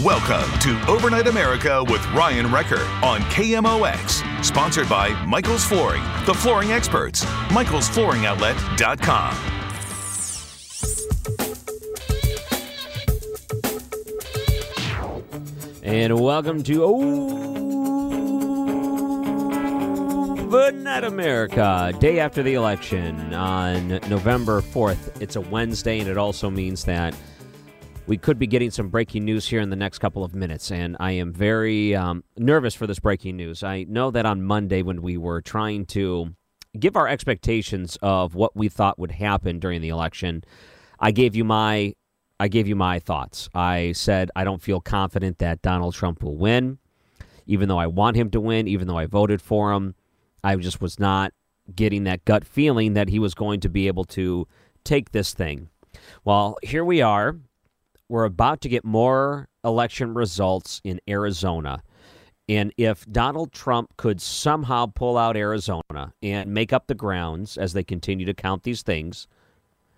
Welcome to Overnight America with Ryan Wrecker on KMOX. Sponsored by Michael's Flooring, the flooring experts. Michael'sFlooringOutlet.com. And welcome to Overnight America, day after the election on November 4th. It's a Wednesday, and it also means that we could be getting some breaking news here in the next couple of minutes. And I am very um, nervous for this breaking news. I know that on Monday, when we were trying to give our expectations of what we thought would happen during the election, I gave you my I gave you my thoughts. I said I don't feel confident that Donald Trump will win, even though I want him to win, even though I voted for him. I just was not getting that gut feeling that he was going to be able to take this thing. Well, here we are. We're about to get more election results in Arizona. And if Donald Trump could somehow pull out Arizona and make up the grounds as they continue to count these things,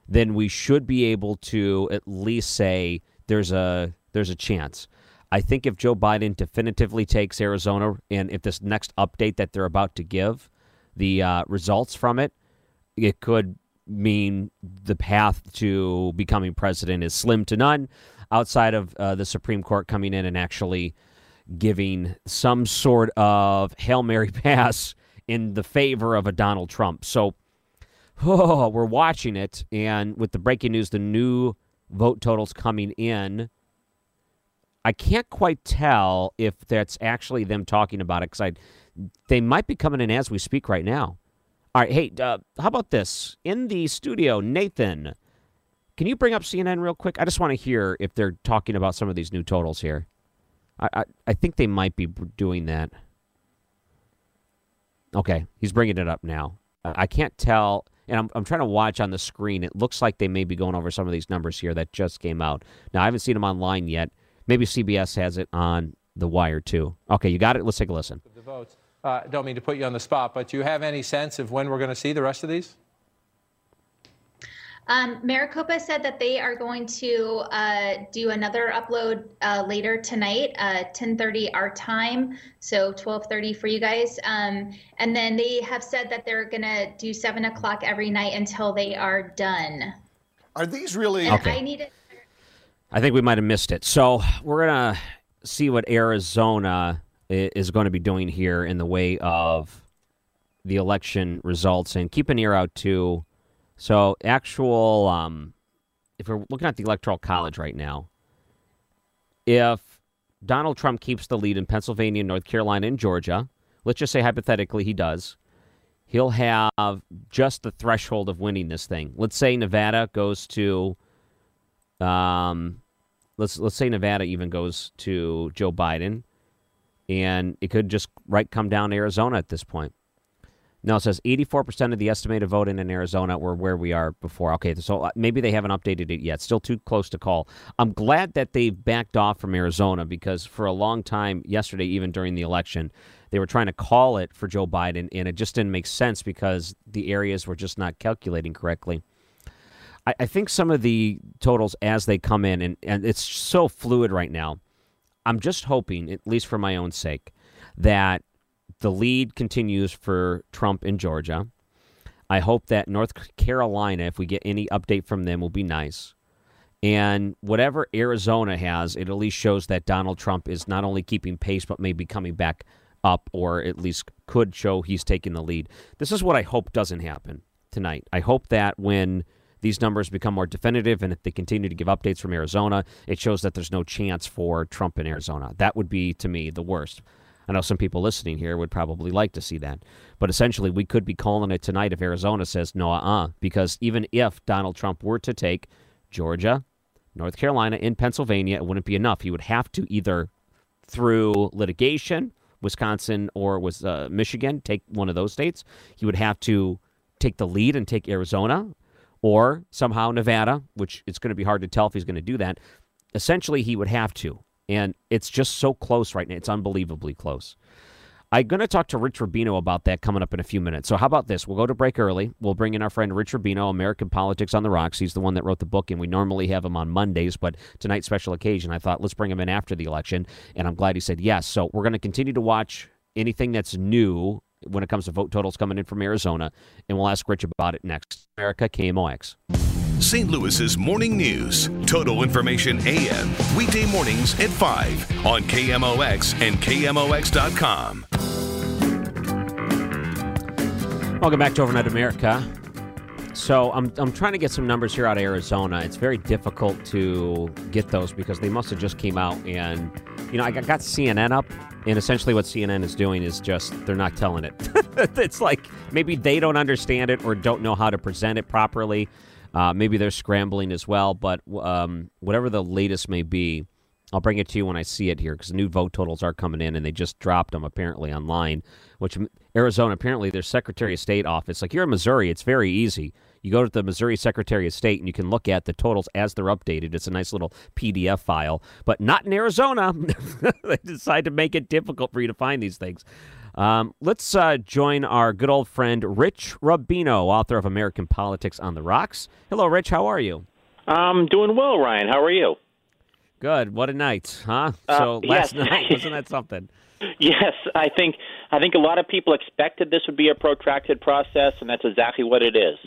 then we should be able to at least say there's a there's a chance. I think if Joe Biden definitively takes Arizona, and if this next update that they're about to give, the uh, results from it, it could mean the path to becoming president is slim to none outside of uh, the Supreme Court coming in and actually giving some sort of Hail Mary pass in the favor of a Donald Trump. So oh, we're watching it, and with the breaking news, the new vote totals coming in. I can't quite tell if that's actually them talking about it because they might be coming in as we speak right now. All right, hey, uh, how about this? In the studio, Nathan, can you bring up CNN real quick? I just want to hear if they're talking about some of these new totals here. I, I, I think they might be doing that. Okay, he's bringing it up now. I can't tell, and I'm, I'm trying to watch on the screen. It looks like they may be going over some of these numbers here that just came out. Now, I haven't seen them online yet. Maybe CBS has it on the wire, too. Okay, you got it? Let's take a listen. The votes. Uh, don't mean to put you on the spot, but do you have any sense of when we're going to see the rest of these? Um, Maricopa said that they are going to uh, do another upload uh, later tonight, uh, 10:30 our time, so 12:30 for you guys. Um, and then they have said that they're gonna do seven o'clock every night until they are done. Are these really? And I need it. I think we might have missed it. So we're gonna see what Arizona i- is going to be doing here in the way of the election results, and keep an ear out too. So actual, um, if we're looking at the electoral college right now, if Donald Trump keeps the lead in Pennsylvania, North Carolina, and Georgia, let's just say hypothetically he does, he'll have just the threshold of winning this thing. Let's say Nevada goes to, um, let's let's say Nevada even goes to Joe Biden, and it could just right come down to Arizona at this point. No, it says 84% of the estimated vote in, in Arizona were where we are before. Okay, so uh, maybe they haven't updated it yet. Still too close to call. I'm glad that they've backed off from Arizona because for a long time, yesterday, even during the election, they were trying to call it for Joe Biden, and it just didn't make sense because the areas were just not calculating correctly. I, I think some of the totals as they come in, and, and it's so fluid right now, I'm just hoping, at least for my own sake, that the lead continues for Trump in Georgia. I hope that North Carolina, if we get any update from them, will be nice. And whatever Arizona has, it at least shows that Donald Trump is not only keeping pace, but maybe coming back up, or at least could show he's taking the lead. This is what I hope doesn't happen tonight. I hope that when these numbers become more definitive and if they continue to give updates from Arizona, it shows that there's no chance for Trump in Arizona. That would be, to me, the worst. I know some people listening here would probably like to see that. But essentially, we could be calling it tonight if Arizona says no, uh uh because even if Donald Trump were to take Georgia, North Carolina, in Pennsylvania, it wouldn't be enough. He would have to either through litigation, Wisconsin or was uh, Michigan, take one of those states. He would have to take the lead and take Arizona, or somehow Nevada, which it's going to be hard to tell if he's going to do that. Essentially, he would have to. And it's just so close right now. It's unbelievably close. I'm going to talk to Rich Rubino about that coming up in a few minutes. So, how about this? We'll go to break early. We'll bring in our friend Rich Rubino, American Politics on the Rocks. He's the one that wrote the book, and we normally have him on Mondays, but tonight's special occasion, I thought let's bring him in after the election. And I'm glad he said yes. So, we're going to continue to watch anything that's new when it comes to vote totals coming in from Arizona, and we'll ask Rich about it next. America KMOX. St. Louis's morning news. Total information AM. Weekday mornings at 5 on KMOX and KMOX.com. Welcome back to Overnight America. So I'm, I'm trying to get some numbers here out of Arizona. It's very difficult to get those because they must have just came out and you know I got, got CNN up and essentially what CNN is doing is just they're not telling it. it's like maybe they don't understand it or don't know how to present it properly. Uh, maybe they're scrambling as well, but um, whatever the latest may be, I'll bring it to you when I see it here because new vote totals are coming in and they just dropped them apparently online. Which Arizona apparently their Secretary of State office, like you're in Missouri, it's very easy. You go to the Missouri Secretary of State and you can look at the totals as they're updated. It's a nice little PDF file, but not in Arizona. they decide to make it difficult for you to find these things. Um, let's uh, join our good old friend Rich Rubino, author of American Politics on the Rocks. Hello, Rich. How are you? I'm doing well, Ryan. How are you? Good. What a night, huh? Uh, so last yes. night wasn't that something? Yes, I think I think a lot of people expected this would be a protracted process, and that's exactly what it is.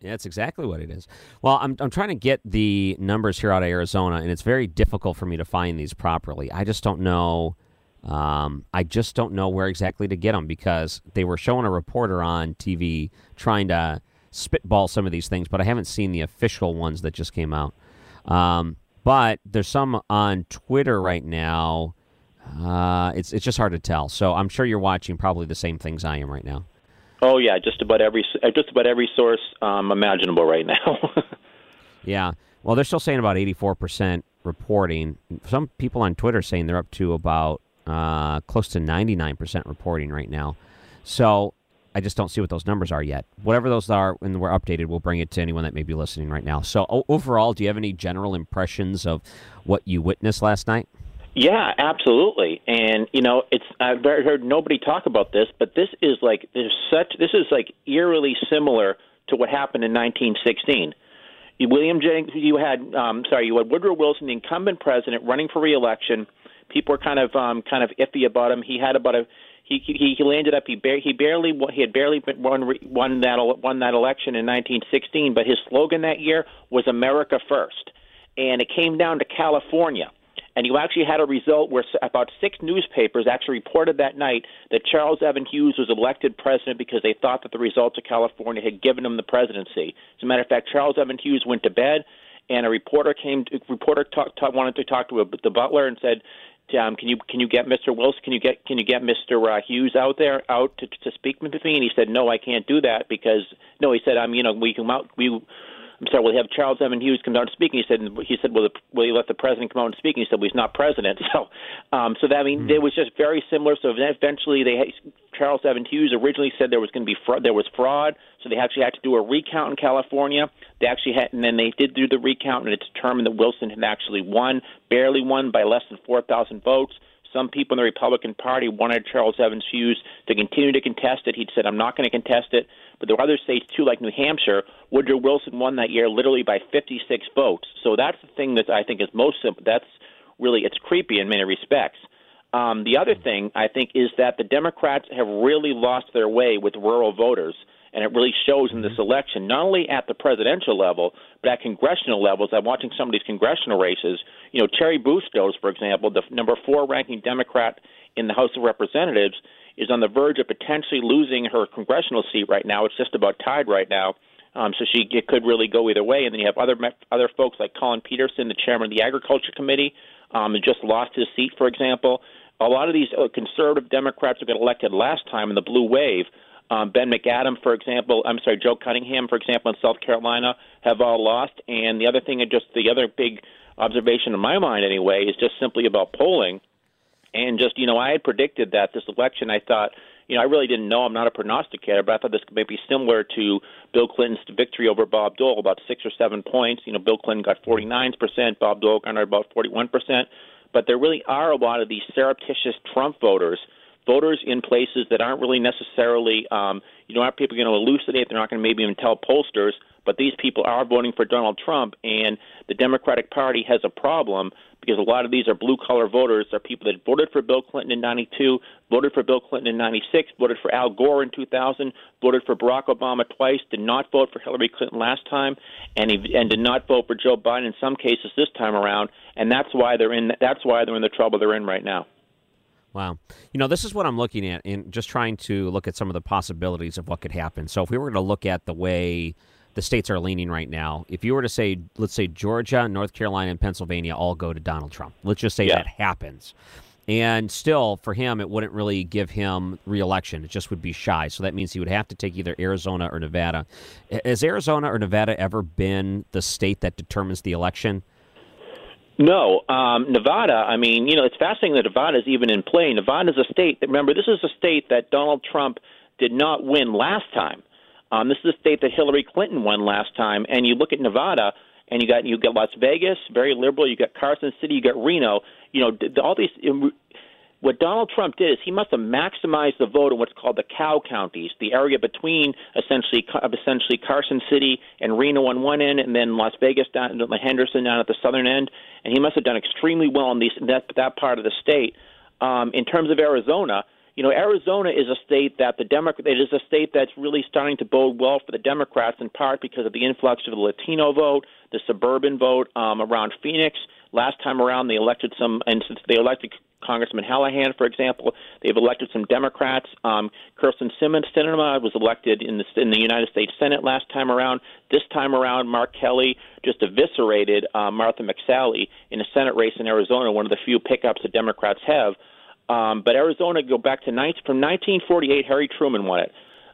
Yeah, that's exactly what it is. Well, I'm I'm trying to get the numbers here out of Arizona, and it's very difficult for me to find these properly. I just don't know. Um, I just don't know where exactly to get them because they were showing a reporter on TV trying to spitball some of these things, but I haven't seen the official ones that just came out. Um, but there's some on Twitter right now. Uh, it's it's just hard to tell. So I'm sure you're watching probably the same things I am right now. Oh yeah, just about every uh, just about every source um, imaginable right now. yeah. Well, they're still saying about 84% reporting. Some people on Twitter saying they're up to about uh, close to 99% reporting right now. So I just don't see what those numbers are yet. Whatever those are, when we're updated, we'll bring it to anyone that may be listening right now. So overall, do you have any general impressions of what you witnessed last night? Yeah, absolutely. And you know, it's I've heard nobody talk about this, but this is like there's such this is like eerily similar to what happened in 1916. William Jennings, you had um, sorry, you had Woodrow Wilson, the incumbent president, running for reelection. People were kind of um, kind of iffy about him. He had about a he he, he landed up he bar- he barely he had barely won won that won that election in 1916, but his slogan that year was America First, and it came down to California and you actually had a result where about six newspapers actually reported that night that Charles Evan Hughes was elected president because they thought that the results of California had given him the presidency. As a matter of fact, Charles Evan Hughes went to bed, and a reporter came. Reporter talk, talk, wanted to talk to a, the butler and said, um, "Can you can you get Mr. Wilson? Can you get can you get Mr. Uh, Hughes out there out to, to speak with me?" And he said, "No, I can't do that because no." He said, "I'm you know we can we." I'm sorry, we'll have Charles Evan Hughes come down and speak. And he said, he said, will, the, will you let the president come out and speak? And he said, well, he's not president. So, um, so that I mean, mm. it was just very similar. So eventually, they had, Charles Evan Hughes originally said there was going to be fraud, there was fraud, so they actually had to do a recount in California. They actually had, and then they did do the recount, and it determined that Wilson had actually won, barely won by less than four thousand votes. Some people in the Republican Party wanted Charles Evans Hughes to continue to contest it. He said, I'm not going to contest it. But there were other states, too, like New Hampshire. Woodrow Wilson won that year literally by 56 votes. So that's the thing that I think is most simple. That's really, it's creepy in many respects. Um, the other thing, I think, is that the Democrats have really lost their way with rural voters. and it really shows in this election, not only at the presidential level, but at congressional levels. I'm watching some of these congressional races. You know, Cheri Bustos, for example, the number four ranking Democrat in the House of Representatives, is on the verge of potentially losing her congressional seat right now. It's just about tied right now. Um, so she it could really go either way. And then you have other other folks like Collin Peterson, the chairman of the Agriculture Committee, um, just lost his seat, for example. A lot of these uh, conservative Democrats who got elected last time in the blue wave um, ben McAdam, for example, I'm sorry, Joe Cunningham, for example, in South Carolina, have all lost. And the other thing, and just the other big observation in my mind, anyway, is just simply about polling. And just, you know, I had predicted that this election, I thought, you know, I really didn't know. I'm not a prognosticator, but I thought this may be similar to Bill Clinton's victory over Bob Dole, about six or seven points. You know, Bill Clinton got 49%, Bob Dole got about 41%. But there really are a lot of these surreptitious Trump voters – voters in places that aren't really necessarily, um, you know, aren't people going to elucidate. They're not going to maybe even tell pollsters, but these people are voting for Donald Trump, and the Democratic Party has a problem because a lot of these are blue collar voters. Are people that voted for Bill Clinton in '92, voted for Bill Clinton in '96, voted for Al Gore in 2000, voted for Barack Obama twice, did not vote for Hillary Clinton last time, and and did not vote for Joe Biden in some cases this time around. And that's why they're in. That's why they're in the trouble they're in right now. Wow. You know, this is what I'm looking at and just trying to look at some of the possibilities of what could happen. So if we were going to look at the way the states are leaning right now, if you were to say, let's say Georgia, North Carolina, and Pennsylvania all go to Donald Trump, let's just say yeah. that happens. And still, for him, it wouldn't really give him reelection. It just would be shy. So that means he would have to take either Arizona or Nevada. Has Arizona or Nevada ever been the state that determines the election? No, um, Nevada. I mean, you know, it's fascinating that Nevada is even in play. Nevada is a state that remember this is a state that Donald Trump did not win last time. Um, this is a state that Hillary Clinton won last time, and you look at Nevada, and you got you got Las Vegas, very liberal. You got Carson City, you got Reno. You know, all these what Donald Trump did is he must have maximized the vote in what's called the cow counties, the area between essentially essentially Carson City and Reno on one end, and then Las Vegas down, Henderson down at the southern end. And he must have done extremely well in these that that part of the state. Um, in terms of Arizona, you know, Arizona is a state that the Democrat it is a state that's really starting to bode well for the Democrats in part because of the influx of the Latino vote, the suburban vote um, around Phoenix. Last time around, they elected some, and since they elected Congressman Hallahan, for example. They've elected some Democrats. Um, Kyrsten Simmons Sinema was elected in the in the United States Senate last time around. This time around, Mark Kelly just eviscerated uh, Martha McSally in a Senate race in Arizona, one of the few pickups that Democrats have. Um, but Arizona, go back to 19, from 1948, Harry Truman won it.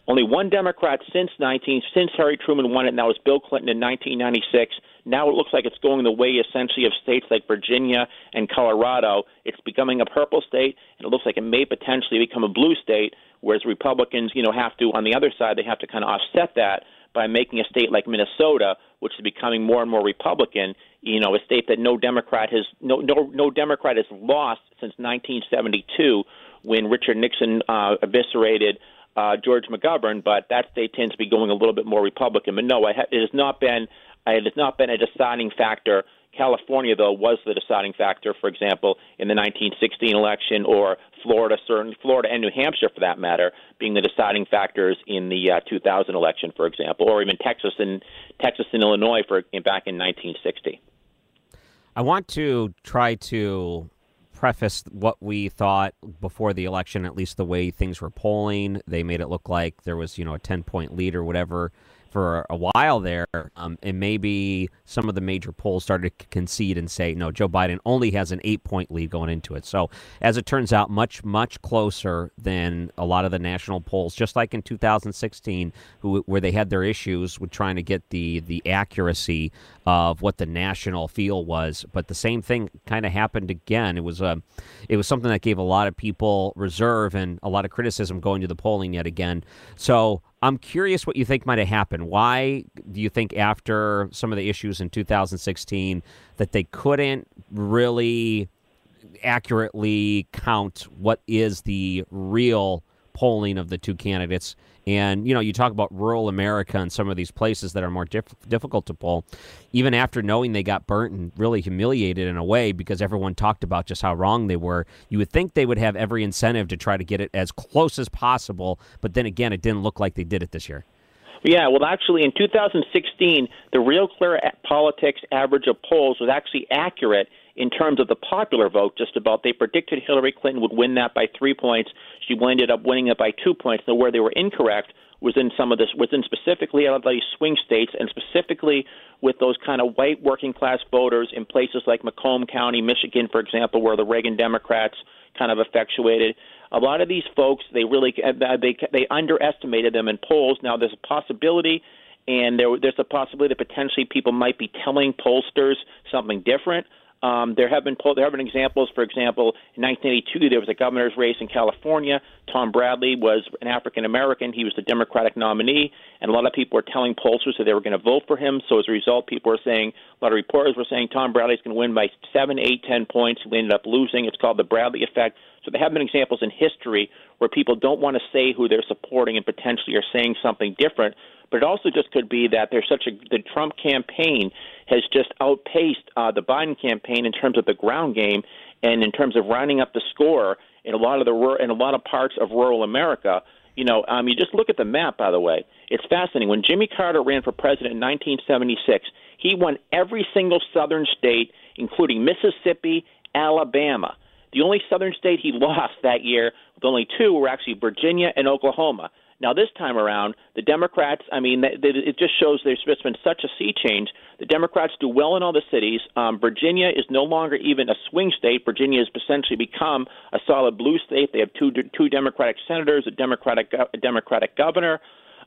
Only one Democrat since 19 since Harry Truman won it, and that was Bill Clinton in 1996. Now it looks like it's going the way essentially of states like Virginia and Colorado. It's becoming a purple state, and it looks like it may potentially become a blue state. Whereas Republicans, you know, have to on the other side, they have to kind of offset that by making a state like Minnesota, which is becoming more and more Republican, you know, a state that no Democrat has no no no Democrat has lost since 1972 when Richard Nixon uh, eviscerated uh, George McGovern, but that state tends to be going a little bit more Republican. But no, it has not been it has not been a deciding factor. California, though, was the deciding factor, for example, in the 1916 election, or Florida, certainly Florida and New Hampshire, for that matter, being the deciding factors in the uh, 2000 election, for example, or even Texas and Texas and Illinois for back in 1960. I want to try to preface what we thought before the election, at least the way things were polling. They made it look like there was, you know, a 10 point lead or whatever for a while there, um, and maybe some of the major polls started to concede and say, no, Joe Biden only has an eight point lead going into it. So, as it turns out, much, much closer than a lot of the national polls, just like in 2016, who, where they had their issues with trying to get the, the accuracy of what the national feel was. But the same thing kind of happened again. It was, a, it was something that gave a lot of people reserve and a lot of criticism going to the polling yet again. So, I'm curious what you think might have happened. Why do you think after some of the issues in 2016 that they couldn't really accurately count what is the real polling of the two candidates and, you know, you talk about rural America and some of these places that are more diff- difficult to pull. Even after knowing they got burnt and really humiliated in a way because everyone talked about just how wrong they were, you would think they would have every incentive to try to get it as close as possible. But then again, it didn't look like they did it this year. Yeah, well, actually, in 2016, the Real Clear Politics average of polls was actually accurate in terms of the popular vote, just about. They predicted Hillary Clinton would win that by three points. She ended up winning it by two points. Now, where they were incorrect was in some of this, within specifically out of these swing states, and specifically with those kind of white working class voters in places like Macomb County, Michigan, for example, where the Reagan Democrats kind of effectuated. A lot of these folks, they really they they underestimated them in polls. Now, there's a possibility and there, there's a possibility that potentially people might be telling pollsters something different. Um, there have been there have been examples. For example, in 1982, there was a governor's race in California. Tom Bradley was an African American. He was the Democratic nominee, and a lot of people were telling pollsters that they were going to vote for him. So as a result, people were saying a lot of reporters were saying Tom Bradley's going to win by seven, eight, ten points. He ended up losing. It's called the Bradley effect. So there have been examples in history where people don't want to say who they're supporting and potentially are saying something different but it also just could be that there's such a the Trump campaign has just outpaced uh, the Biden campaign in terms of the ground game and in terms of rounding up the score in a lot of the in a lot of parts of rural America. You know, um, you just look at the map. By the way, it's fascinating. When Jimmy Carter ran for president in 1976, he won every single southern state, including Mississippi, Alabama. The only southern state he lost that year, with only two, were actually Virginia and Oklahoma. Now, this time around, the Democrats, I mean, it just shows there's been such a sea change. The Democrats do well in all the cities. Um, Virginia is no longer even a swing state. Virginia has essentially become a solid blue state. They have two two Democratic senators, a Democratic a Democratic governor.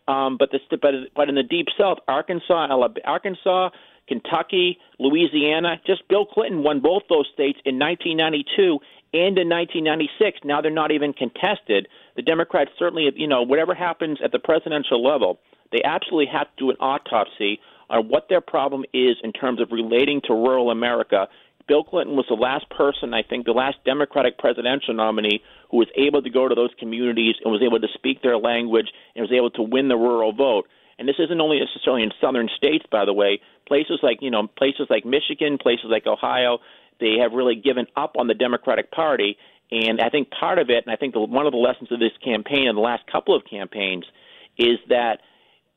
Um, but, the, but but in the deep South, Arkansas, Arkansas, Kentucky, Louisiana, just Bill Clinton won both those states in 1992 and in 1996. Now they're not even contested. The Democrats certainly, you know, whatever happens at the presidential level, they absolutely have to do an autopsy on what their problem is in terms of relating to rural America. Bill Clinton was the last person, I think, the last Democratic presidential nominee who was able to go to those communities and was able to speak their language and was able to win the rural vote. And this isn't only necessarily in southern states, by the way. Places like, you know, places like Michigan, places like Ohio, they have really given up on the Democratic Party. And I think part of it, and I think the, one of the lessons of this campaign and the last couple of campaigns, is that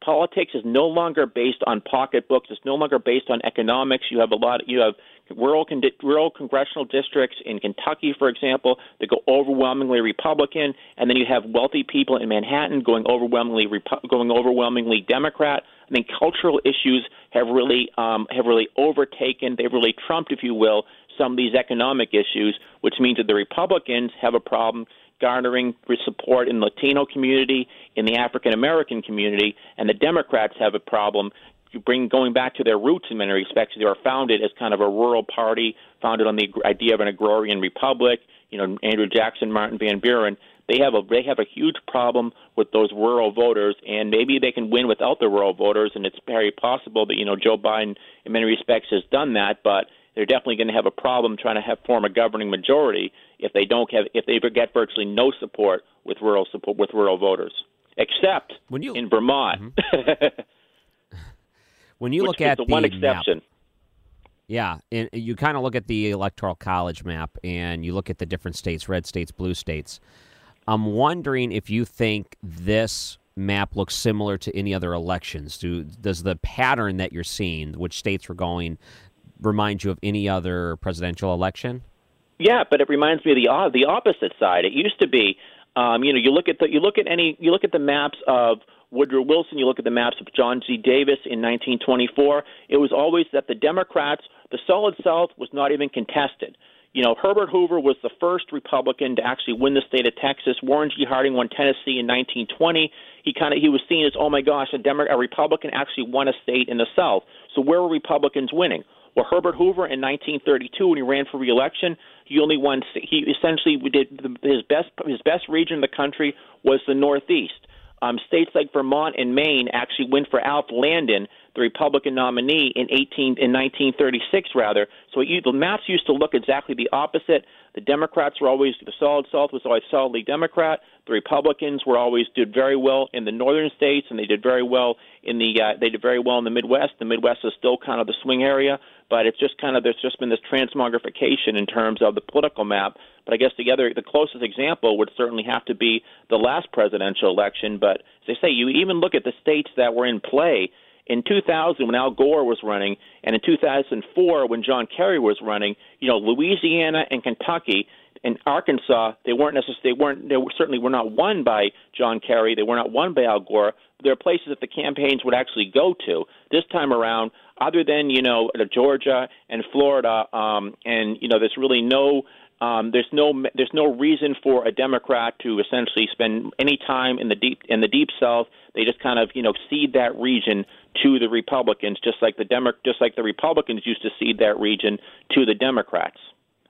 politics is no longer based on pocketbooks. It's no longer based on economics. You have a lot. You have rural con- rural congressional districts in Kentucky, for example, that go overwhelmingly Republican, and then you have wealthy people in Manhattan going overwhelmingly going overwhelmingly Democrat. I think cultural issues have really um, have really overtaken. They've really trumped, if you will, some of these economic issues, which means that the Republicans have a problem garnering support in the Latino community, in the African American community, and the Democrats have a problem bring going back to their roots in many respects. They were founded as kind of a rural party, founded on the idea of an agrarian republic. You know, Andrew Jackson, Martin Van Buren. They have a they have a huge problem with those rural voters, and maybe they can win without the rural voters. And it's very possible that you know Joe Biden, in many respects, has done that, but they're definitely going to have a problem trying to have form a governing majority if they don't have if they get virtually no support with rural support with rural voters, except when you, in Vermont. Mm-hmm. when you look at the, the one exception. Map, yeah, and you kind of look at the electoral college map, and you look at the different states, red states, blue states. I'm wondering if you think this map looks similar to any other elections. Do does the pattern that you're seeing, which states were going, remind you of any other presidential election? Yeah, but it reminds me of the uh, the opposite side. It used to be, um, you know, you look at the you look at any you look at the maps of Woodrow Wilson, you look at the maps of John G. Davis in 1924. It was always that the Democrats, the solid South, was not even contested. You know, Herbert Hoover was the first Republican to actually win the state of Texas. Warren G. Harding won Tennessee in 1920. He kind of he was seen as, oh my gosh, a, Demo- a Republican actually won a state in the South. So where were Republicans winning? Well, Herbert Hoover in 1932, when he ran for reelection, he only won. He essentially did his best. His best region in the country was the Northeast. Um, states like Vermont and Maine actually went for Alf Landon, the Republican nominee, in 18 in 1936, rather. So it, the maps used to look exactly the opposite. The Democrats were always the solid South was always solidly Democrat. The Republicans were always did very well in the northern states, and they did very well in the uh, they did very well in the Midwest. The Midwest is still kind of the swing area, but it's just kind of there's just been this transmogrification in terms of the political map. But I guess the other, the closest example would certainly have to be the last presidential election. But as I say, you even look at the states that were in play in 2000 when Al Gore was running, and in 2004 when John Kerry was running. You know, Louisiana and Kentucky and Arkansas, they weren't necessarily they weren't they were, certainly were not won by John Kerry. They were not won by Al Gore. There are places that the campaigns would actually go to. This time around, other than you know Georgia and Florida, um, and you know there's really no um, there's no there's no reason for a Democrat to essentially spend any time in the deep in the deep South. They just kind of you know cede that region to the Republicans, just like the Demo- just like the Republicans used to cede that region to the Democrats.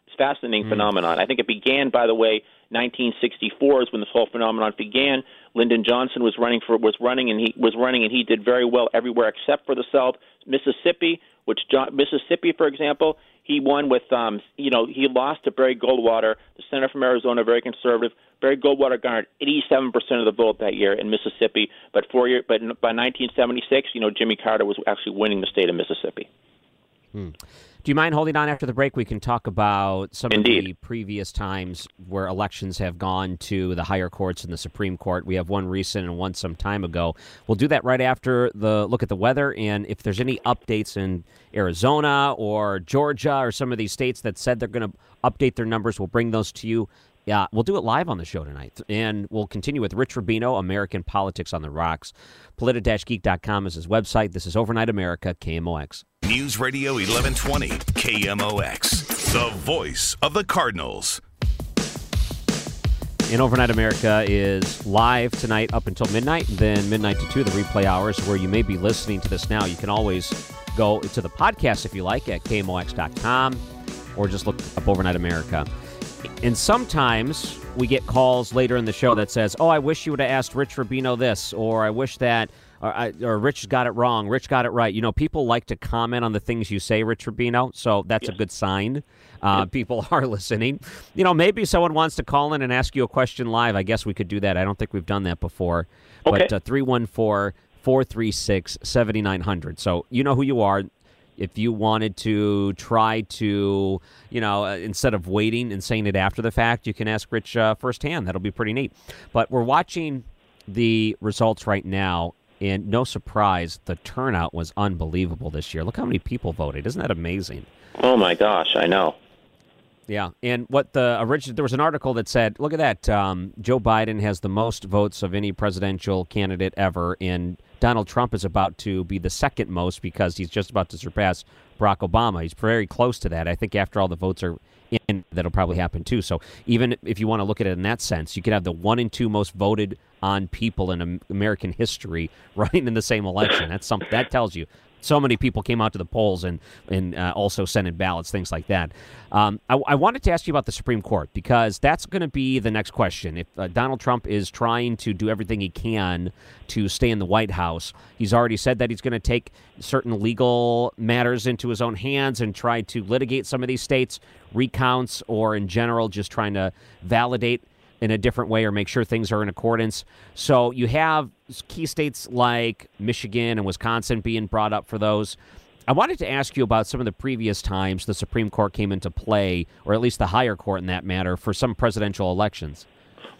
It's a fascinating mm. phenomenon. I think it began, by the way, 1964 is when this whole phenomenon began. Lyndon Johnson was running for was running and he was running and he did very well everywhere except for the South. Mississippi, which John, Mississippi, for example, he won with um, you know he lost to Barry Goldwater, the senator from Arizona, very conservative. Barry Goldwater garnered 87 percent of the vote that year in Mississippi, but four year but by 1976, you know Jimmy Carter was actually winning the state of Mississippi. Hmm. Do you mind holding on after the break? We can talk about some Indeed. of the previous times where elections have gone to the higher courts and the Supreme Court. We have one recent and one some time ago. We'll do that right after the look at the weather and if there's any updates in Arizona or Georgia or some of these states that said they're going to update their numbers, we'll bring those to you. Yeah, we'll do it live on the show tonight. And we'll continue with Rich Rubino, American Politics on the Rocks. Politi-geek.com is his website. This is Overnight America, KMOX. News Radio 1120, KMOX, the voice of the Cardinals. And Overnight America is live tonight up until midnight, then midnight to 2, the replay hours, where you may be listening to this now. You can always go to the podcast if you like at KMOX.com or just look up Overnight America. And sometimes we get calls later in the show that says, "Oh, I wish you would have asked Rich Rubino this," or "I wish that," or, I, or "Rich got it wrong," "Rich got it right." You know, people like to comment on the things you say, Rich Rubino, so that's yes. a good sign. Uh, People are listening. You know, maybe someone wants to call in and ask you a question live. I guess we could do that. I don't think we've done that before. Okay. But uh, three one four. 436 7900. So you know who you are if you wanted to try to, you know, uh, instead of waiting and saying it after the fact, you can ask Rich uh, firsthand. That'll be pretty neat. But we're watching the results right now, and no surprise, the turnout was unbelievable this year. Look how many people voted. Isn't that amazing? Oh my gosh, I know. Yeah, and what the original there was an article that said, "Look at that, um, Joe Biden has the most votes of any presidential candidate ever, and Donald Trump is about to be the second most because he's just about to surpass Barack Obama. He's very close to that. I think after all the votes are in, that'll probably happen too. So even if you want to look at it in that sense, you could have the one and two most voted on people in American history running in the same election. That's some that tells you so many people came out to the polls and and uh, also sent in ballots, things like that. Um, I, I, wanted to ask you about the Supreme Court because that's going to be the next question. If uh, Donald Trump is trying to do everything he can to stay in the White House, he's already said that he's going to take certain legal matters into his own hands and try to litigate some of these states recounts or in general just trying to validate in a different way or make sure things are in accordance. So you have key states like Michigan and Wisconsin being brought up for those. I wanted to ask you about some of the previous times the Supreme Court came into play, or at least the higher court in that matter, for some presidential elections.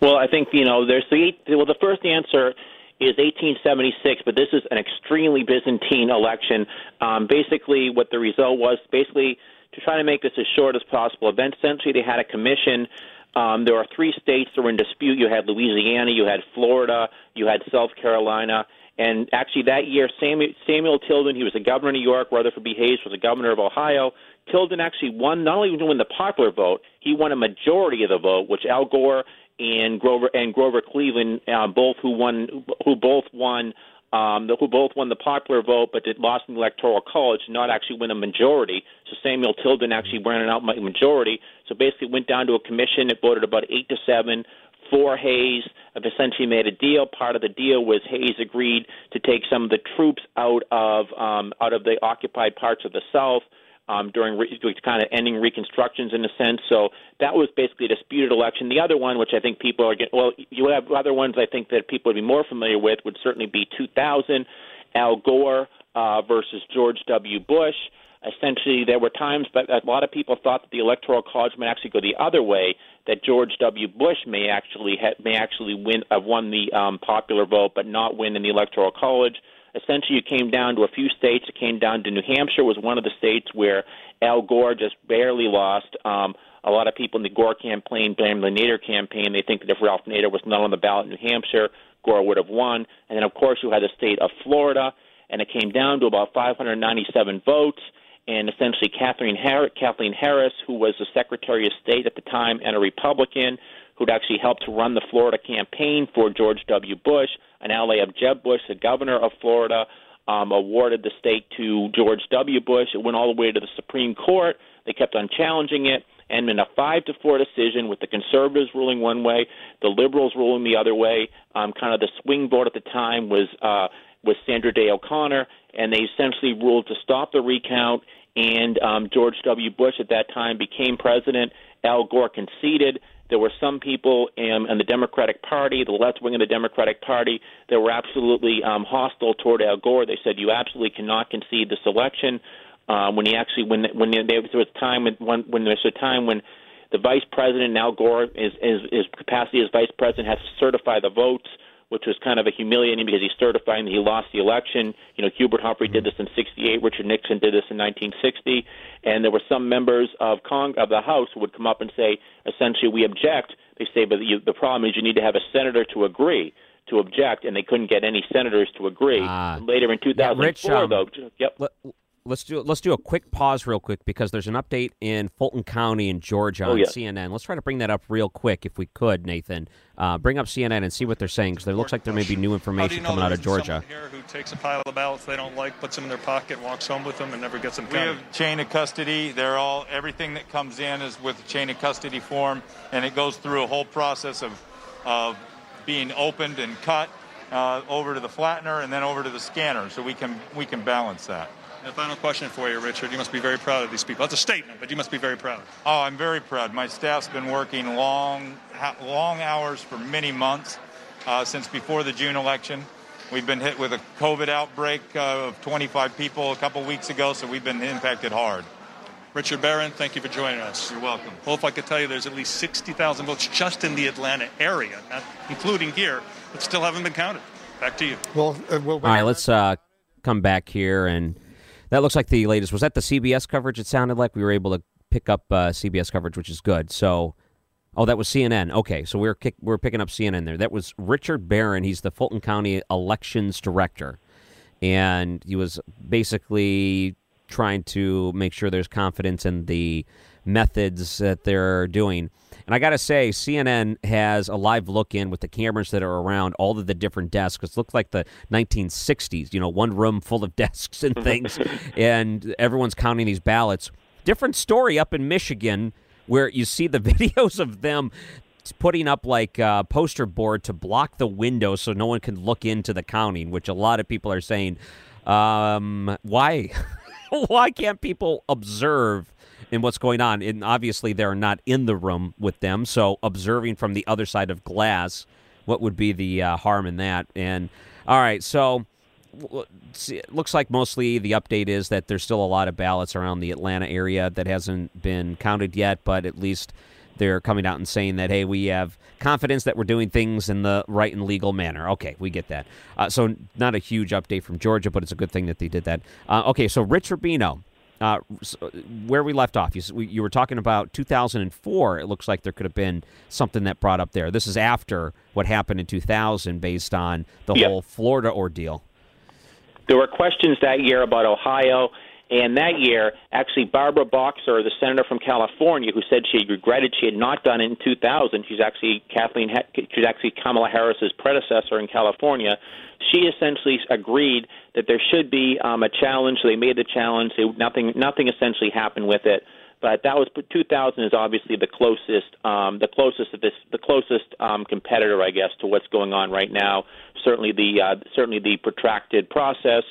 Well, I think you know there's the well. The first answer is 1876, but this is an extremely Byzantine election. Um, basically, what the result was, basically, to try to make this as short as possible. Essentially, they had a commission um, there are three states that were in dispute. You had Louisiana, you had Florida, you had South Carolina. And actually, that year, Samuel, Samuel Tilden, he was the governor of New York. Rutherford B. Hayes was the governor of Ohio. Tilden actually won, not only did he win the popular vote, he won a majority of the vote, which Al Gore and Grover and Grover Cleveland, uh, both who won, who both won um, who both won the popular vote but did lost in the electoral college, did not actually win a majority. So Samuel Tilden actually ran an out majority. So basically, went down to a commission. It voted about eight to seven for Hayes. Have essentially made a deal. Part of the deal was Hayes agreed to take some of the troops out of um, out of the occupied parts of the South um, during re- kind of ending reconstructions in a sense. So that was basically a disputed election. The other one, which I think people are getting, well, you have other ones I think that people would be more familiar with, would certainly be 2000, Al Gore uh, versus George W. Bush. essentially there were times, but a lot of people thought that the electoral college might actually go the other way. That George W. Bush may actually ha- may actually win have won the um, popular vote, but not win in the electoral college. Essentially, it came down to a few states. It came down to New Hampshire was one of the states where Al Gore just barely lost. Um, a lot of people in the Gore campaign blame the Nader campaign. They think that if Ralph Nader was not on the ballot in New Hampshire, Gore would have won. And then, of course, you had the state of Florida, and it came down to about 597 votes. And essentially, Kathleen Harris, Kathleen Harris, who was the Secretary of State at the time and a Republican, who'd actually helped to run the Florida campaign for George W. Bush, an ally of Jeb Bush, the governor of Florida, um, awarded the state to George W. Bush. It went all the way to the Supreme Court. They kept on challenging it and in a five to four decision with the conservatives ruling one way, the liberals ruling the other way. Um, kind of the swing vote at the time was uh, was Sandra Day O'Connor, and they essentially ruled to stop the recount. And um, George W. Bush at that time became president. Al Gore conceded. There were some people in, in the Democratic Party, the left wing of the Democratic Party, that were absolutely um, hostile toward Al Gore. They said you absolutely cannot concede this election um, when he actually when when there was a time when when there's a time when the vice president Al Gore is his, his capacity as vice president has to certify the votes, which was kind of a humiliating because he's certifying that he lost the election. You know, Hubert Humphrey did this in '68, Richard Nixon did this in 1960, and there were some members of Cong of the House who would come up and say, essentially, we object. They say, but the, the problem is you need to have a senator to agree to object, and they couldn't get any senators to agree. Ah. Later in 2004, Yeah, Rich, um, though, yep. Let's do let's do a quick pause real quick because there's an update in Fulton County in Georgia Oh, on yeah. CNN. Let's try to bring that up real quick if we could, Nathan. Uh, bring up CNN and see what they're saying because there looks like there may be new information you know coming out of Georgia. here who takes a pile of ballots they don't like, puts them in their pocket, walks home with them, and never gets them We counted? have chain of custody. They're all everything that comes in is with a chain of custody form, and it goes through a whole process of of being opened and cut uh, over to the flattener and then over to the scanner, so we can we can balance that. And a final question for you, Richard. You must be very proud of these people. That's a statement, but you must be very proud. Oh, I'm very proud. My staff's been working long, long hours for many months uh, since before the June election. We've been hit with a COVID outbreak uh, of 25 people a couple weeks ago, so we've been impacted hard. Richard Barron, thank you for joining us. You're welcome. Well, if I could tell you, there's at least 60,000 votes just in the Atlanta area, not including here, that still haven't been counted. Back to you. Well, uh, we'll All right, let's uh, come back here, and that looks like the latest. Was that the CBS coverage? It sounded like we were able to pick up uh, CBS coverage, which is good. So, oh, that was CNN. Okay, so we're kick, we're picking up CNN there. That was Richard Barron. He's the Fulton County Elections Director, and he was basically trying to make sure there's confidence in the methods that they're doing. And I got to say, CNN has a live look in with the cameras that are around all of the different desks. It looked like the 1960s, you know, one room full of desks and things, and everyone's counting these ballots. Different story up in Michigan where you see the videos of them putting up like a poster board to block the window so no one can look into the counting, which a lot of people are saying, um, why? why can't people observe in what's going on? And obviously, they're not in the room with them, so observing from the other side of glass, what would be the uh, harm in that? And all right, so it looks like mostly the update is that there's still a lot of ballots around the Atlanta area that hasn't been counted yet, but at least they're coming out and saying that hey, we have confidence that we're doing things in the right and legal manner. Okay, we get that. Uh, so not a huge update from Georgia, but it's a good thing that they did that. Uh, okay, so Rich Rubino. Uh, where we left off, you, you were talking about 2004. It looks like there could have been something that brought up there. This is after what happened in 2000, based on the Yep. whole Florida ordeal. There were questions that year about Ohio, and that year, actually, Barbara Boxer, the senator from California, who said she regretted she had not done it in 2000. She's actually Kathleen. She's actually Kamala Harris's predecessor in California. She essentially agreed that there should be um, a challenge. They made the challenge. They, nothing, nothing essentially happened with it. But that was 2000 is obviously the closest, um, the closest of this, the closest um, competitor, I guess, to what's going on right now. Certainly the, uh, certainly the protracted process.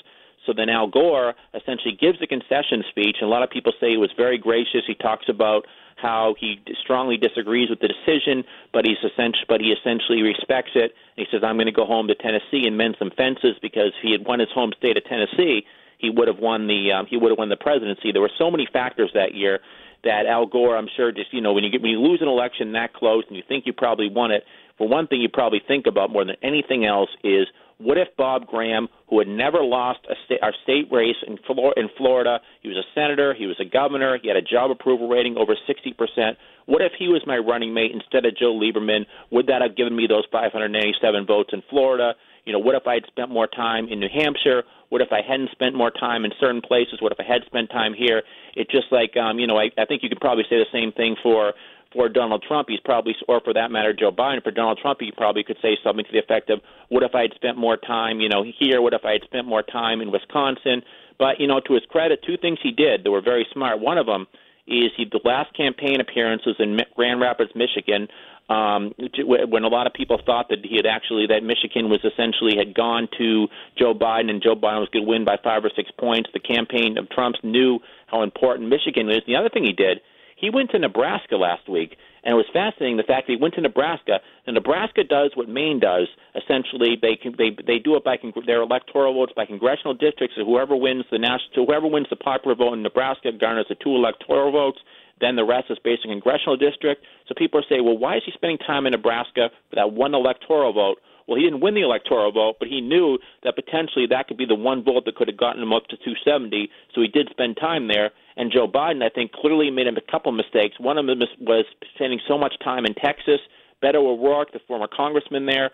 So then Al Gore essentially gives a concession speech, and a lot of people say he was very gracious. He talks about how he strongly disagrees with the decision, but he's essentially, but he essentially respects it. And he says, "I'm going to go home to Tennessee and mend some fences because if he had won his home state of Tennessee, he would have won the um, he would have won the presidency. There were so many factors that year that Al Gore, I'm sure, just you know when you get when you lose an election that close and you think you probably won it, for one thing you probably think about more than anything else is what if Bob Graham, who had never lost a state, our state race in, Flor- in Florida, he was a senator, he was a governor, he had a job approval rating over 60%. What if he was my running mate instead of Joe Lieberman? Would that have given me those 587 votes in Florida? You know, what if I had spent more time in New Hampshire? What if I hadn't spent more time in certain places? What if I had spent time here? It's just like, um, you know, I, I think you could probably say the same thing for for Donald Trump, he's probably, or for that matter, Joe Biden. For Donald Trump, he probably could say something to the effect of, "What if I had spent more time, you know, here? What if I had spent more time in Wisconsin?" But you know, to his credit, two things he did that were very smart. One of them is he the last campaign appearance was in Grand Rapids, Michigan, um, when a lot of people thought that he had actually that Michigan was essentially had gone to Joe Biden and Joe Biden was going to win by five or six points. The campaign of Trump's knew how important Michigan is. The other thing he did he went to Nebraska last week, and it was fascinating the fact that he went to Nebraska. And Nebraska does what Maine does. Essentially, they can, they they do it by con- their electoral votes by congressional districts. So whoever wins the national, whoever wins the popular vote in Nebraska garners the two electoral votes. Then the rest is based on congressional district. So people say, well, why is he spending time in Nebraska for that one electoral vote? Well, he didn't win the electoral vote, but he knew that potentially that could be the one vote that could have gotten him up to 270. So he did spend time there. And Joe Biden, I think, clearly made a couple mistakes. One of them was spending so much time in Texas. Beto O'Rourke, the former congressman there,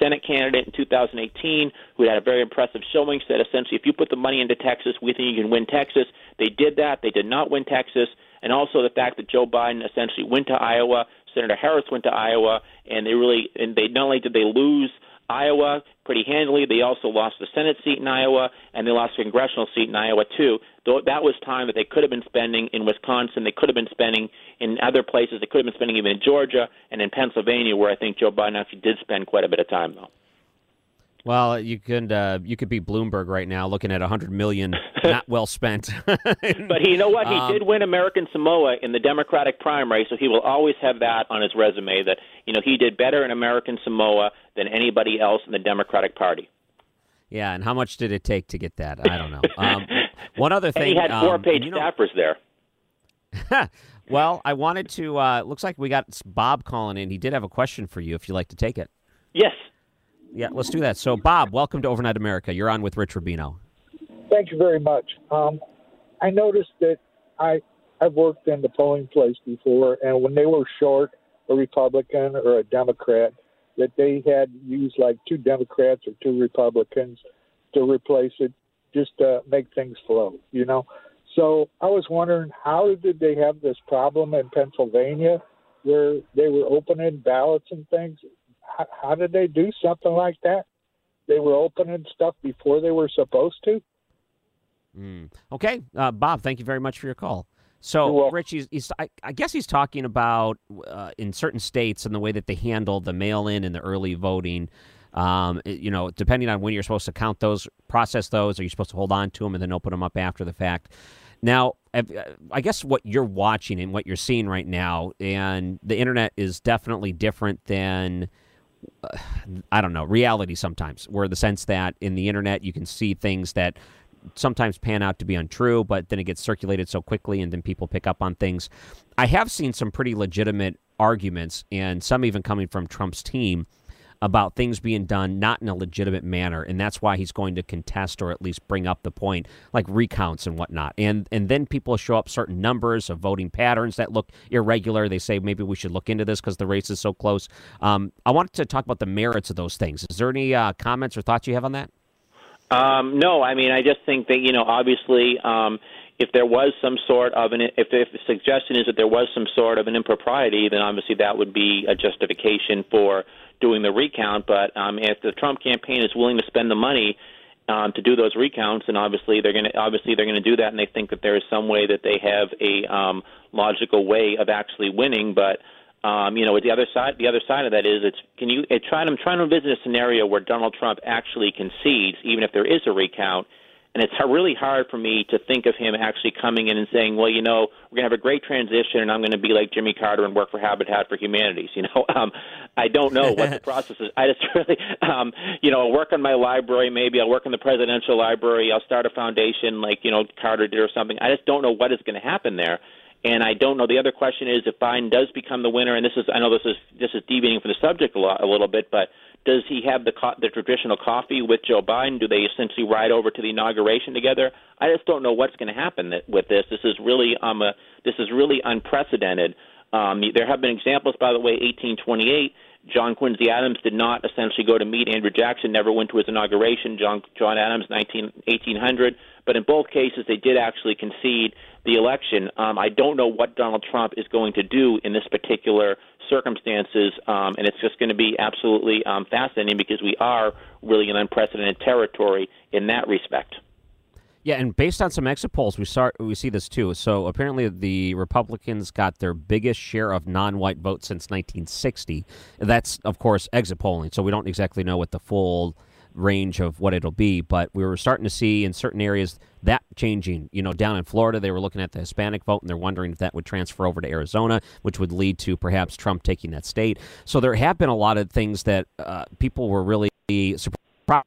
Senate candidate in 2018 who had a very impressive showing, said essentially, if you put the money into Texas, we think you can win Texas. They did that. They did not win Texas. And also the fact that Joe Biden essentially went to Iowa, Senator Harris went to Iowa, and they really, and they not only did they lose Iowa pretty handily. They also lost the Senate seat in Iowa, and they lost a congressional seat in Iowa too. Though that was time that they could have been spending in Wisconsin. They could have been spending in other places. They could have been spending even in Georgia and in Pennsylvania, where I think Joe Biden actually did spend quite a bit of time, though. Well, you could uh, you could be Bloomberg right now, looking at a hundred million not well spent. but you know what? He um, did win American Samoa in the Democratic primary, so he will always have that on his resume. That you know he did better in American Samoa than anybody else in the Democratic Party. Yeah, and how much did it take to get that? I don't know. Um, one other thing, and he had four um, page you know, staffers there. well, I wanted to. Uh, looks like we got Bob calling in. He did have a question for you. If you'd like to take it. Yes. Yeah, let's do that. So, Bob, welcome to Overnight America. You're on with Rich Rubino. Thank you very much. Um, I noticed that I I've worked in the polling place before, and when they were short a Republican or a Democrat, that they had used like two Democrats or two Republicans to replace it, just to make things flow. You know. So I was wondering how did they have this problem in Pennsylvania, where they were opening ballots and things how, how did they do something like that? They were opening stuff before they were supposed to. Mm. Okay, uh, Bob, thank you very much for your call. So, Rich, he's, he's I, I, guess he's talking about uh, in certain states and the way that they handle the mail-in and the early voting. Um, you know, depending on when you're supposed to count those, process those, are you supposed to hold on to them and then open them up after the fact? Now, I guess what you're watching and what you're seeing right now, and the internet is definitely different than I don't know, reality sometimes, where the sense that in the internet you can see things that sometimes pan out to be untrue, but then it gets circulated so quickly and then people pick up on things. I have seen some pretty legitimate arguments, and some even coming from Trump's team, about things being done not in a legitimate manner, and that's why he's going to contest or at least bring up the point, like recounts and whatnot. And and then people show up certain numbers of voting patterns that look irregular. They say maybe we should look into this because the race is so close. Um, I wanted to talk about the merits of those things. Is there any uh, comments or thoughts you have on that? Um, no, I mean I just think that you know obviously. Um, if there was some sort of an if, if the suggestion is that there was some sort of an impropriety, then obviously that would be a justification for doing the recount. But um, if the Trump campaign is willing to spend the money um, to do those recounts, and obviously they're going to obviously they're going to do that, and they think that there is some way that they have a um, logical way of actually winning. But um, you know, the other side, the other side of that is, it's can you it try, I'm trying to envision a scenario where Donald Trump actually concedes, even if there is a recount, And it's really hard for me to think of him actually coming in and saying, well, you know, we're going to have a great transition and I'm going to be like Jimmy Carter and work for Habitat for Humanities. You know, um, I don't know what the process is. I just really, um, you know, I'll work on my library. Maybe I'll work in the presidential library. I'll start a foundation like, you know, Carter did or something. I just don't know what is going to happen there. And I don't know. The other question is if Biden does become the winner, and this is I know this is this is deviating from the subject a, lot, a little bit, but does he have the co- the traditional coffee with Joe Biden? Do they essentially ride over to the inauguration together? I just don't know what's going to happen with this. This is really um a, this is really unprecedented. Um, there have been examples, by the way, 1828. John Quincy Adams did not essentially go to meet Andrew Jackson, never went to his inauguration. John John Adams, 19, 1800. But in both cases, they did actually concede the election. Um, I don't know what Donald Trump is going to do in this particular circumstances, um, and it's just going to be absolutely um, fascinating because we are really in unprecedented territory in that respect. Yeah, and based on some exit polls, we start we see this too. So apparently, the Republicans got their biggest share of non-white votes since 1960. That's of course exit polling, so we don't exactly know what the full range of what it'll be. But we were starting to see in certain areas that changing. You know, down in Florida, they were looking at the Hispanic vote and they're wondering if that would transfer over to Arizona, which would lead to perhaps Trump taking that state. So there have been a lot of things that uh, people were really surprised.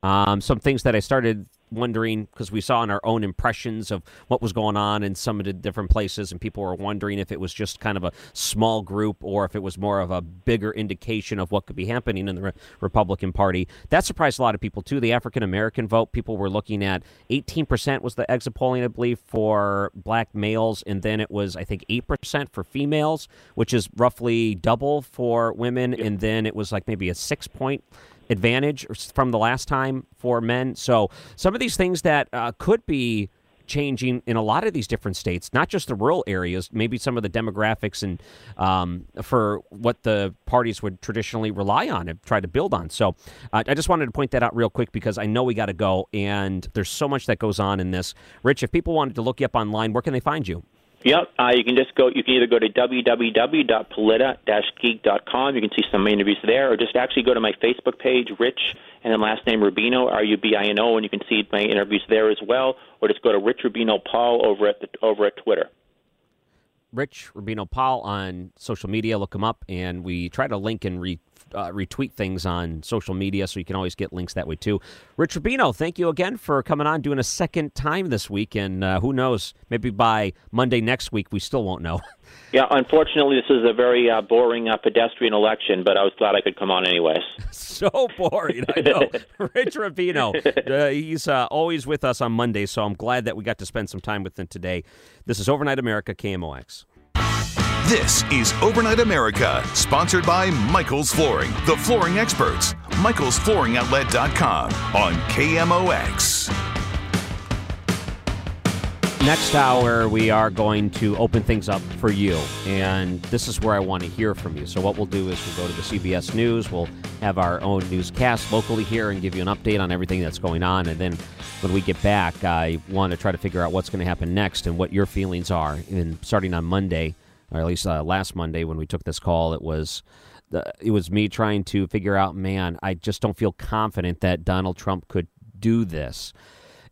Um, some things that I started wondering because we saw in our own impressions of what was going on in some of the different places, and people were wondering if it was just kind of a small group or if it was more of a bigger indication of what could be happening in the Re- Republican Party. That surprised a lot of people too. The African American vote, people were looking at 18% was the exit polling, I believe, for black males, and then it was I think 8% for females, which is roughly double for women, and then it was like maybe a six point advantage from the last time for men. So some of these things that uh, could be changing in a lot of these different states, not just the rural areas, maybe some of the demographics and um, for what the parties would traditionally rely on and try to build on. So uh, I just wanted to point that out real quick because I know we got to go and there's so much that goes on in this. Rich, if people wanted to look you up online, where can they find you? Yep. Uh, you can just go. You can either go to www.polita-geek.com. You can see some interviews there, or just actually go to my Facebook page, Rich, and then last name Rubino, R-U-B-I-N-O, and you can see my interviews there as well. Or just go to Rich Rubino Paul over at the, over at Twitter. Rich Rubino Paul on social media. Look him up, and we try to link and re, uh, retweet things on social media, so you can always get links that way too. Rich Rubino, thank you again for coming on, doing a second time this week, and uh, who knows, maybe by Monday next week we still won't know. Yeah, unfortunately, this is a very uh, boring uh, pedestrian election, but I was glad I could come on anyways. so boring, I know. Rich Rubino, uh, he's uh, always with us on Monday, so I'm glad that we got to spend some time with him today. This is Overnight America, KMOX. This is Overnight America, sponsored by Michael's Flooring, the flooring experts. Michael'sFlooringOutlet.com on KMOX. Next hour, we are going to open things up for you. And this is where I want to hear from you. So, what we'll do is we'll go to the CBS News. We'll have our own newscast locally here and give you an update on everything that's going on. And then when we get back, I want to try to figure out what's going to happen next and what your feelings are. And starting on Monday, or at least uh, last Monday when we took this call, it was. The, it was me trying to figure out, man, I just don't feel confident that Donald Trump could do this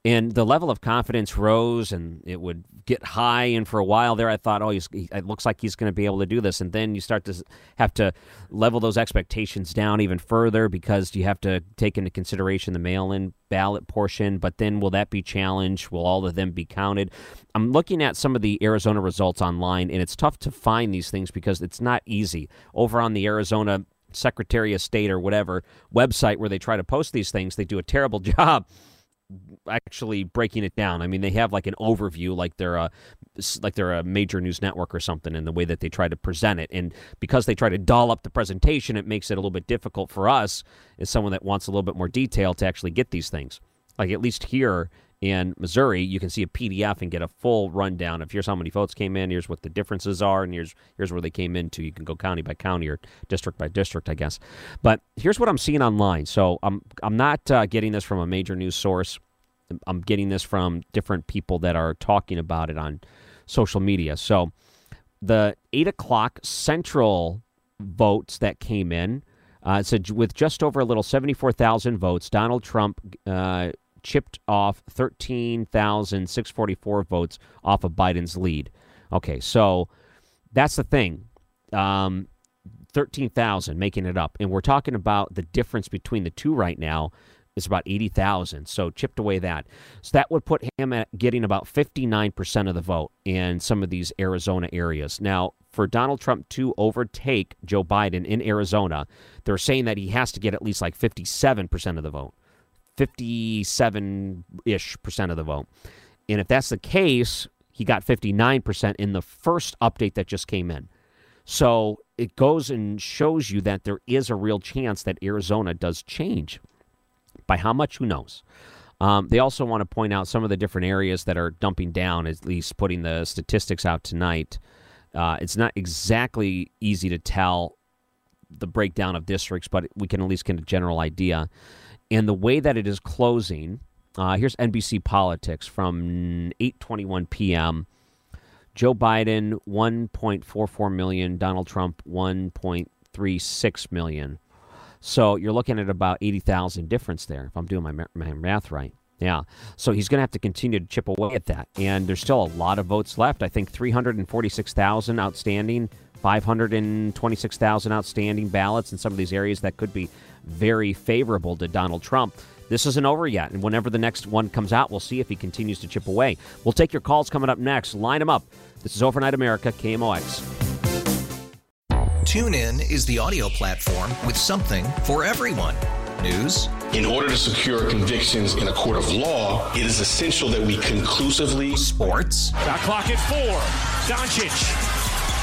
and the level of confidence rose and it would get high. And for a while there i thought oh he, it looks like he's going to be able to do this. And then you start to have to level those expectations down even further because you have to take into consideration the mail-in ballot portion. But then will that be challenged? Will all of them be counted? I'm looking at some of the arizona results online and it's tough to find these things because it's not easy. Over on the arizona secretary of state or whatever website where they try to post these things they do a terrible job actually breaking it down. I mean, they have like an overview, like they're a like they're a major news network or something, in the way that they try to present it. And because they try to doll up the presentation, it makes it a little bit difficult for us as someone that wants a little bit more detail to actually get these things. Like at least here in Missouri, you can see a PDF and get a full rundown of here's how many votes came in, here's what the differences are, and here's here's where they came into. You can go county by county or district by district, I guess. But here's what I'm seeing online. So I'm I'm not uh, getting this from a major news source. I'm getting this from different people that are talking about it on social media. So the eight o'clock central votes that came in. Uh, with just over a little 74,000 votes, Donald Trump uh, chipped off 13,644 votes off of Biden's lead. Okay, so that's the thing. Um, 13,000 making it up. And we're talking about the difference between the two right now is about 80,000. So chipped away that. So that would put him at getting about 59% of the vote in some of these Arizona areas. Now, for Donald Trump to overtake Joe Biden in Arizona, they're saying that he has to get at least like 57% of the vote. 57 ish percent of the vote. And if that's the case, he got 59% in the first update that just came in. So it goes and shows you that there is a real chance that Arizona does change. By how much, who knows? Um, they also want to point out some of the different areas that are dumping down, at least putting the statistics out tonight. Uh, it's not exactly easy to tell the breakdown of districts, but we can at least get a general idea. And the way that it is closing, uh, here's NBC Politics from 8:21 p.m. Joe Biden 1.44 million, Donald Trump 1.36 million. So you're looking at about 80,000 difference there, if I'm doing my, my math right. Yeah. So he's going to have to continue to chip away at that. And there's still a lot of votes left. I think 346,000 outstanding, 526,000 outstanding ballots in some of these areas that could be very favorable to Donald Trump. This isn't over yet. And whenever the next one comes out, we'll see if he continues to chip away. We'll take your calls coming up next. Line them up. This is Overnight America, KMOX. TuneIn is the audio platform with something for everyone. News. In order to secure convictions in a court of law, it is essential that we conclusively. Sports. Got clock at four. Doncic.